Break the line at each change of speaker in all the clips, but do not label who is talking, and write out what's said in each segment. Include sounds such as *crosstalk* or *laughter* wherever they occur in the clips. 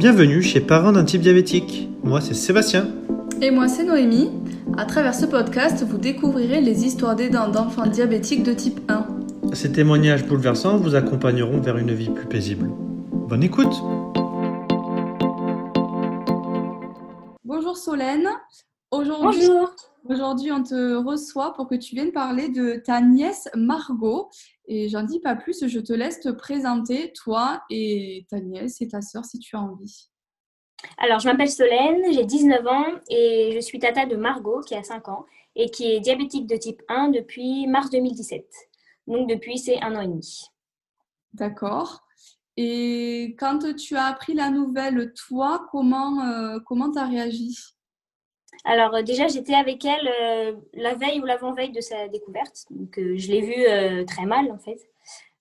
Bienvenue chez Parents d'un type diabétique. Moi, c'est Sébastien.
Et moi, c'est Noémie. À travers ce podcast, vous découvrirez les histoires d'aidants d'enfants diabétiques de type 1.
Ces témoignages bouleversants vous accompagneront vers une vie plus paisible. Bonne écoute
Bonjour Solène. Aujourd'hui,
Bonjour.
Aujourd'hui, on te reçoit pour que tu viennes parler de ta nièce Margot. Et j'en dis pas plus, je te laisse te présenter, toi et ta nièce et ta sœur, si tu as envie.
Alors, je m'appelle Solène, j'ai 19 ans et je suis tata de Margot qui a 5 ans et qui est diabétique de type 1 depuis mars 2017. Donc, depuis, c'est un an et demi.
D'accord. Et quand tu as appris la nouvelle, toi, comment euh, comment t'as réagi?
Alors, euh, déjà, j'étais avec elle euh, la veille ou l'avant-veille de sa découverte. Donc, euh, je l'ai vue très mal, en fait.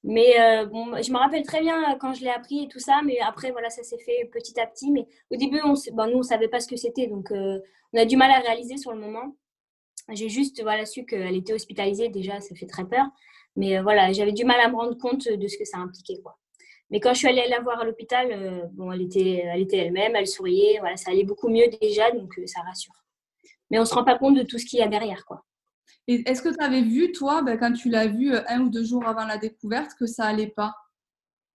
Mais je me rappelle très bien quand je l'ai appris et tout ça. Mais après, voilà, ça s'est fait petit à petit. Mais au début, on, bon, nous, on savait pas ce que c'était. Donc, on a du mal à réaliser sur le moment. J'ai juste voilà, su qu'elle était hospitalisée. Déjà, ça fait très peur. Mais voilà, j'avais du mal à me rendre compte de ce que ça impliquait. Quoi. Mais quand je suis allée la voir à l'hôpital, bon, elle était elle était elle-même, elle souriait. Voilà, ça allait beaucoup mieux déjà. Donc, ça rassure. Mais on ne se rend pas compte de tout ce qu'il y a derrière. Quoi.
Et est-ce que tu avais vu, toi, ben, quand tu l'as vu euh, un ou deux jours avant la découverte, que ça allait pas?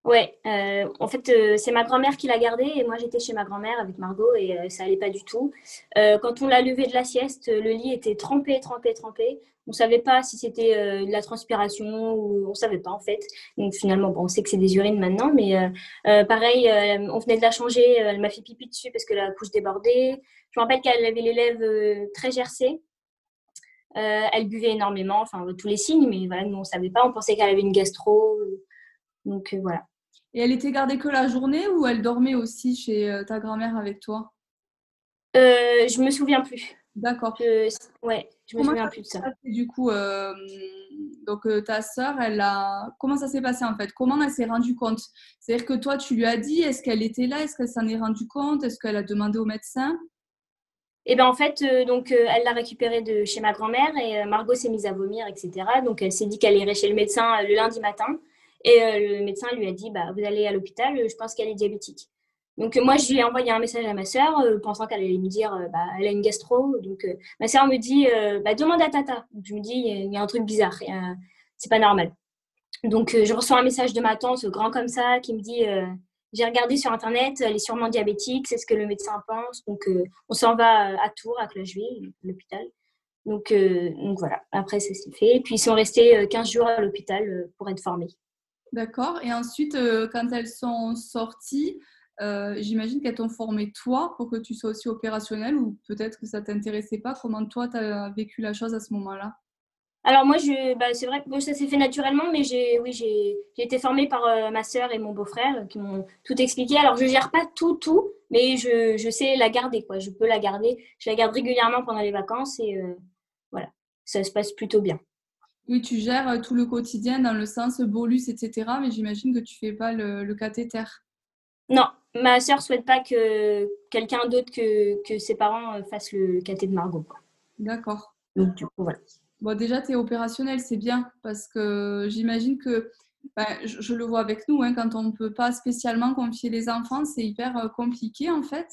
Ouais, euh, en fait, euh, c'est ma grand-mère qui l'a gardé et moi j'étais chez ma grand-mère avec Margot et euh, ça allait pas du tout. Quand on l'a levé de la sieste, le lit était trempé, trempé, trempé. On savait pas si c'était euh, de la transpiration ou on savait pas en fait. Donc finalement, on sait que c'est des urines maintenant, mais euh, euh, pareil, on venait de la changer, elle m'a fait pipi dessus parce que la couche débordait. Je me rappelle qu'elle avait les lèvres très gercées. Elle buvait énormément, enfin tous les signes, mais voilà, nous on savait pas, on pensait qu'elle avait une gastro. Donc voilà.
Et elle était gardée que la journée ou elle dormait aussi chez ta grand-mère avec toi?
Euh, je me souviens plus.
D'accord.
Je, ouais, je me
Comment
souviens plus de ça.
Du coup, euh, donc euh, ta sœur, elle a. Comment ça s'est passé en fait? Comment elle s'est rendue compte? C'est-à-dire que toi, tu lui as dit Est-ce qu'elle était là? Est-ce qu'elle s'en est rendue compte? Est-ce qu'elle a demandé au médecin?
Et ben en fait, euh, donc euh, elle l'a récupéré de chez ma grand-mère et euh, Margot s'est mise à vomir, etc. Donc elle s'est dit qu'elle irait chez le médecin euh, le lundi matin et euh, le médecin lui a dit bah vous allez à l'hôpital, euh, je pense qu'elle est diabétique. Donc euh, moi je lui ai envoyé un message à ma sœur euh, pensant qu'elle allait me dire euh, bah elle a une gastro. Donc euh, ma sœur me dit euh, bah demande à Tata. Je me dis il y a un truc bizarre, c'est pas normal. Donc je reçois un message de ma tante grand comme ça qui me dit j'ai regardé sur internet, elle est sûrement diabétique, c'est ce que le médecin pense. Donc on s'en va à Tours, à Clocheville, l'hôpital. Donc, donc voilà, après ça s'est fait. Puis ils sont restés euh, 15 jours à l'hôpital pour être formés.
D'accord. Et ensuite, quand elles sont sorties, euh, j'imagine qu'elles t'ont formé toi pour que tu sois aussi opérationnel ou peut-être que ça t'intéressait pas. Comment toi, tu as vécu la chose à ce moment-là?
Alors moi, bah, c'est vrai que bon, ça s'est fait naturellement, mais j'ai, oui, été formée par euh, ma sœur et mon beau-frère qui m'ont tout expliqué. Alors je gère pas tout, tout, mais je, je sais la garder, quoi. Je peux la garder. Je la garde régulièrement pendant les vacances et euh, voilà, ça se passe plutôt bien.
Oui, tu gères tout le quotidien dans le sens bolus, etc. Mais j'imagine que tu fais pas le, le cathéter.
Non, ma sœur souhaite pas que quelqu'un d'autre que, que ses parents euh, fasse le caté de Margot.
D'accord.
Donc du coup, voilà.
Bon, déjà, tu es opérationnel, c'est bien parce que j'imagine que ben, je, je le vois avec nous, hein, quand on ne peut pas spécialement confier les enfants, c'est hyper euh, compliqué en fait.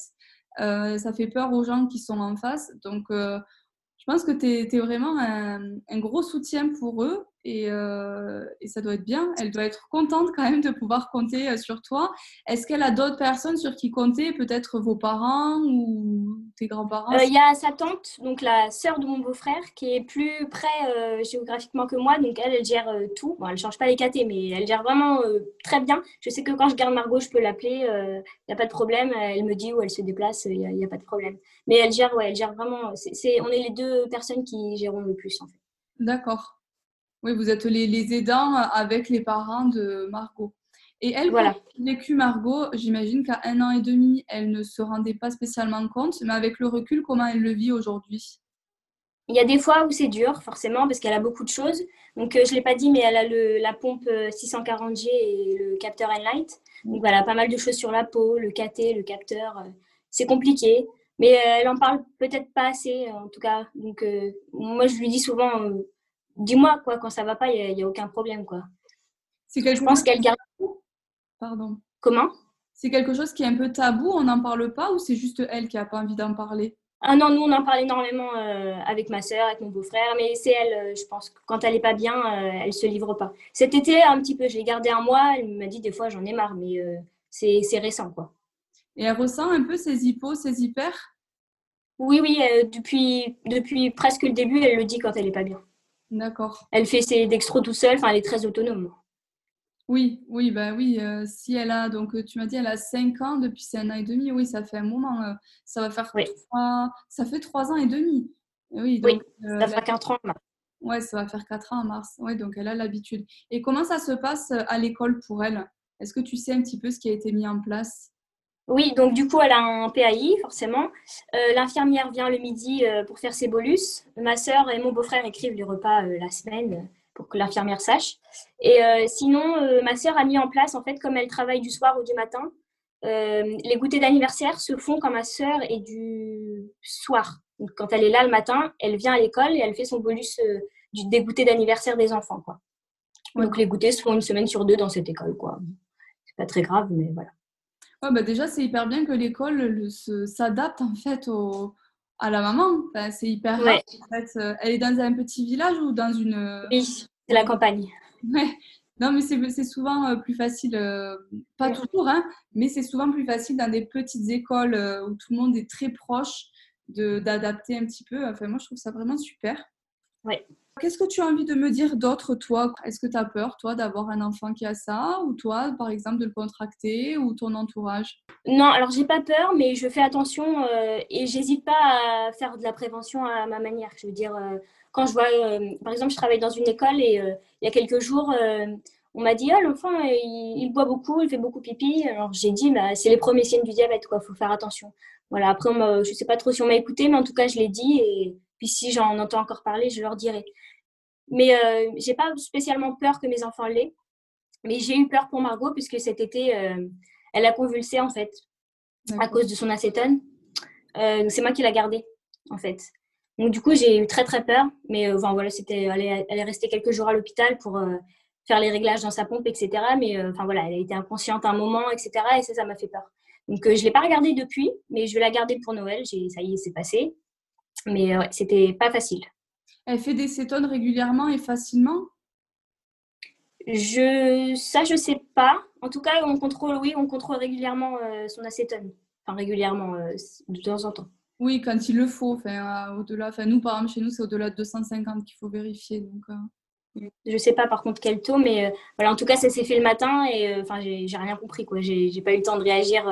Euh, ça fait peur aux gens qui sont en face. Donc, euh, je pense que tu es, vraiment un, un gros soutien pour eux et, euh, et ça doit être bien. Elle doit être contente quand même de pouvoir compter euh, sur toi. Est-ce qu'elle a d'autres personnes sur qui compter? Peut-être vos parents ou tes grands-parents?
Euh, Il y a sa tante, donc la sœur de mon beau-frère, qui est plus près euh, géographiquement que moi. Donc elle, elle gère euh, tout. Bon, elle change pas les catés, mais elle gère vraiment euh, très bien. Je sais que quand je garde Margot, je peux l'appeler. Il n'y a pas de problème. Elle me dit où elle se déplace. Il n'y a, pas de problème. Mais elle gère, ouais, elle gère vraiment. C'est- on est les deux personnes qui gérons le plus en fait.
D'accord. Oui, vous êtes les, les aidants avec les parents de Margot. Et elle,
Voilà.
vécu Margot, j'imagine qu'à un an et demi, elle ne se rendait pas spécialement compte, mais avec le recul, comment elle le vit aujourd'hui?
Il y a des fois où c'est dur, forcément, parce qu'elle a beaucoup de choses. Donc, euh, je ne l'ai pas dit, mais elle a le, la pompe euh, 640G et le capteur Enlight. Donc, voilà, pas mal de choses sur la peau, le KT, le capteur. euh, c'est compliqué. Mais euh, elle en parle peut-être pas assez, en tout cas. Donc, euh, moi, je lui dis souvent, euh, dis-moi, quoi, quand ça va pas, il n'y a, a aucun problème, quoi.
C'est quelque
Je pense qu'elle garde.
Pardon.
Comment?
C'est quelque chose qui est un peu tabou, on n'en parle pas ou c'est juste elle qui n'a pas envie d'en parler?
Ah non, nous, on en parle énormément euh, avec ma sœur, avec mon beau-frère, mais c'est elle, euh, je pense, que quand elle n'est pas bien, euh, elle ne se livre pas. Cet été, un petit peu, je l'ai gardée un mois, elle m'a dit des fois, j'en ai marre, mais c'est récent, quoi.
Et elle ressent un peu ses hippos, ses hyper?
Oui, oui, depuis, depuis presque le début, elle le dit quand elle n'est pas bien.
D'accord.
Elle fait ses dextros tout seule, enfin, elle est très autonome.
Oui, oui, bah oui. Euh, si elle a, donc tu m'as dit, elle a 5 ans depuis c'est un an et demi. Oui, ça fait un moment. Euh, ça va faire trois, ça fait 3 ans et demi.
Oui, donc, euh, ça fait 4 ans.
Ouais, ça va faire 4 ans en mars. Oui, donc elle a l'habitude. Et comment ça se passe à l'école pour elle? Est-ce que tu sais un petit peu ce qui a été mis en place?
Oui, donc du coup, elle a un PAI, forcément. L'infirmière vient le midi pour faire ses bolus. Ma sœur et mon beau-frère écrivent les repas la semaine pour que l'infirmière sache. Et euh, sinon, euh, ma sœur a mis en place, en fait, comme elle travaille du soir ou du matin, euh, les goûters d'anniversaire se font quand ma sœur est du soir. Donc, quand elle est là le matin, elle vient à l'école et elle fait son bolus du, des d'anniversaire des enfants. Donc les goûters se font une semaine sur deux dans cette école. C'est pas très grave, mais voilà.
Ouais, bah déjà, c'est hyper bien que l'école s'adapte en fait au, à la maman. c'est hyper rare. En fait. Euh, elle est dans un petit village ou dans une. Euh,
oui, c'est la campagne.
Ouais. Non, mais c'est souvent euh, plus facile, pas toujours, hein, mais c'est souvent plus facile dans des petites écoles où tout le monde est très proche d'adapter un petit peu. Enfin, moi, je trouve ça vraiment super.
Oui.
Qu'est-ce que tu as envie de me dire d'autre, toi? Est-ce que tu as peur, toi, d'avoir un enfant qui a ça? Ou toi, par exemple, de le contracter? Ou ton entourage?
Non, alors j'ai pas peur, mais je fais attention euh, et j'hésite pas à faire de la prévention à ma manière. Je veux dire, euh, quand je vois, euh, par exemple, je travaille dans une école et il y a quelques jours, on m'a dit, ah, l'enfant, il, boit beaucoup, il fait beaucoup pipi. Alors j'ai dit, bah, c'est les premiers signes du diabète, quoi, faut faire attention. Voilà, après, je sais pas trop si on m'a écouté, mais en tout cas, je l'ai dit et puis si j'en entends encore parler, je leur dirai. Mais euh, j'ai pas spécialement peur que mes enfants l'aient. Mais j'ai eu peur pour Margot puisque cet été, euh, elle a convulsé en fait à cause de son acétone. Euh, c'est moi qui l'ai gardée en fait. Donc du coup, j'ai eu très très peur. Mais enfin, voilà, c'était, elle, est, elle est restée quelques jours à l'hôpital pour faire les réglages dans sa pompe, etc. Mais enfin voilà, elle a été inconsciente un moment, etc. Et ça, ça m'a fait peur. Donc je ne l'ai pas regardée depuis, mais je vais la garder pour Noël. Ça y est, c'est passé. Mais ouais, c'était pas facile.
Elle fait des cétones régulièrement et facilement?
Je, Ça, je sais pas. En tout cas, on contrôle, oui, on contrôle régulièrement euh, son acétone. Enfin, régulièrement, euh, de temps en temps.
Oui, quand il le faut. Enfin, euh, au-delà, enfin, nous, par exemple, chez nous, c'est au-delà de 250 qu'il faut vérifier. Donc,
Je sais pas par contre quel taux, mais voilà, en tout cas, ça s'est fait le matin et enfin, j'ai rien compris. quoi. J'ai pas eu le temps de réagir.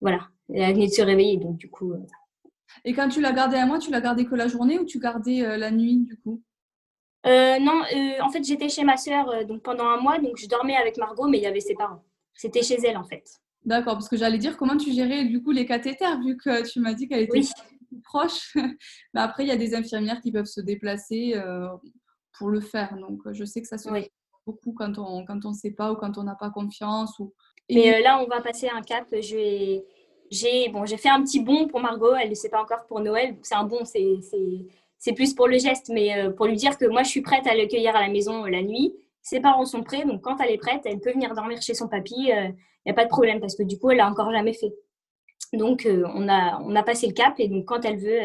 voilà, elle venait de se réveiller, donc du coup.
Et quand tu l'as gardé à moi, tu l'as gardé que la journée ou tu gardais euh, la nuit du coup?
Euh, Non, euh, en fait j'étais chez ma sœur donc pendant un mois, donc je dormais avec Margot, mais il y avait ses parents. C'était chez elle en fait.
D'accord, parce que j'allais dire comment tu gérais du coup les cathéters, vu que tu m'as dit qu'elle était proche. *laughs* mais après, il y a des infirmières qui peuvent se déplacer pour le faire. Donc je sais que ça se fait beaucoup quand on quand on ne sait pas ou quand on n'a pas confiance. Ou...
Mais là, on va passer un cap. Je vais j'ai bon, fait un petit bon pour Margot, elle ne sait pas encore pour Noël. C'est un bon, c'est plus pour le geste, mais euh, pour lui dire que moi, je suis prête à l'accueillir à la maison euh, la nuit. Ses parents sont prêts, donc quand elle est prête, elle peut venir dormir chez son papy. Il euh, n'y a pas de problème parce que du coup, elle l'a encore jamais fait. Donc, on, a, on a passé le cap et donc quand elle veut,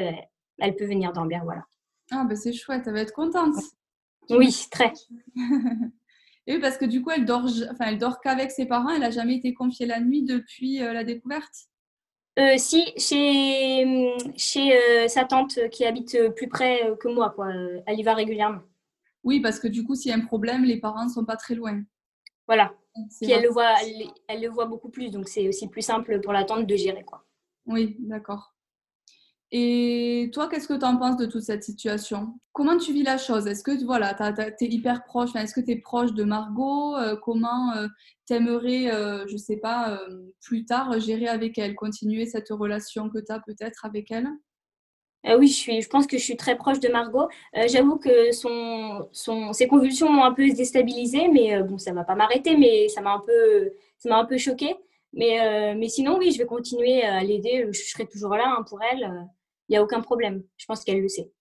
elle peut venir dormir. Voilà.
Ah, bah c'est chouette, elle va être contente.
Oui, très. *laughs*
et oui, parce que du coup, elle dort, enfin, elle dort qu'avec ses parents. Elle n'a jamais été confiée la nuit depuis la découverte.
Euh, si, chez, chez euh, sa tante qui habite plus près que moi, quoi. Elle y va régulièrement.
Oui, parce que du coup, s'il y a un problème, les parents ne sont pas très loin.
Voilà. Puis elle le, voit, elle, le voit beaucoup plus, donc c'est aussi plus simple pour la tante de gérer. Quoi.
Oui, d'accord. Et toi, qu'est-ce que tu en penses de toute cette situation? Comment tu vis la chose? Est-ce que voilà, tu es hyper proche Est-ce que tu es proche de Margot? Euh, Comment euh, tu aimerais, euh, je sais pas, plus tard gérer avec elle Continuer cette relation que tu as peut-être avec elle?
Oui, je, suis, je pense que je suis très proche de Margot. J'avoue que son, son, ses convulsions m'ont un peu déstabilisée, mais bon, ça ne va pas m'arrêter, mais ça m'a un peu, ça peu choquée. Mais, mais sinon, oui, je vais continuer à l'aider. Je serai toujours là hein, pour elle il n'y a aucun problème. Je pense qu'elle le sait.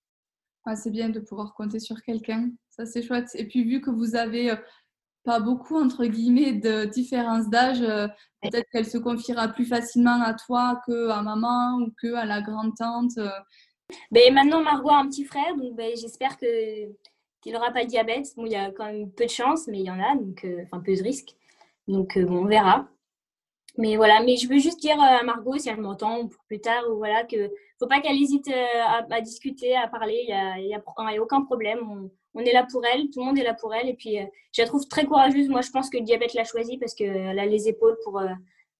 c'est bien de pouvoir compter sur quelqu'un. Ça, c'est chouette. Et puis, vu que vous avez euh, pas beaucoup, entre guillemets, de différence d'âge. Euh, peut-être qu'elle se confiera plus facilement à toi qu'à maman ou qu'à la grande-tante.
Ben, maintenant, Margot a un petit frère, donc ben, j'espère que qu'il n'aura pas de diabète. Bon, il y a quand même peu de chance, mais il y en a, donc enfin peu de risques. Donc bon, on verra. Mais voilà, mais je veux juste dire à Margot, si elle m'entend pour plus tard, ou voilà, que faut pas qu'elle hésite euh, à, discuter, à parler. Il n'y a, a, aucun problème. On, est là pour elle, tout le monde est là pour elle. Et puis, euh, je la trouve très courageuse. Moi, je pense que le diabète l'a choisie parce qu'elle a les épaules pour, euh,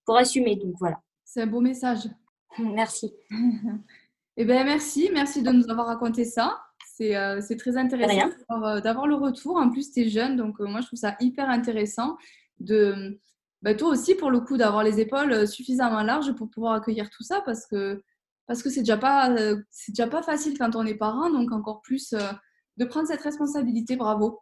pour assumer. Donc voilà.
C'est un beau message. *laughs*
Merci. *laughs*
eh bien, merci. Merci de nous avoir raconté ça. C'est très intéressant d'avoir le retour. En plus, tu es jeune, donc moi, je trouve ça hyper intéressant de bah, toi aussi, pour le coup, d'avoir les épaules euh, suffisamment larges pour pouvoir accueillir tout ça parce que parce que c'est déjà pas euh, c'est déjà pas facile quand on est parent, donc encore plus euh, de prendre cette responsabilité. Bravo.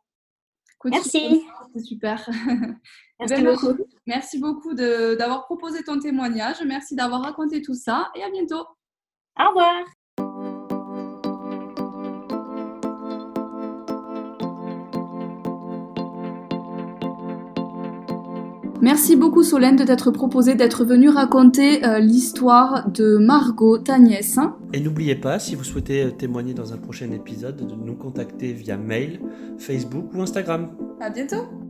merci.
C'est super. *laughs*
Merci ben, beaucoup.
Merci beaucoup d'avoir proposé ton témoignage. Merci d'avoir raconté tout ça et à bientôt.
Au revoir.
Merci beaucoup Solène de t'être proposé d'être venue raconter euh, l'histoire de Margot, ta nièce.
Et n'oubliez pas, si vous souhaitez euh, témoigner dans un prochain épisode, de nous contacter via mail, Facebook ou Instagram.
À bientôt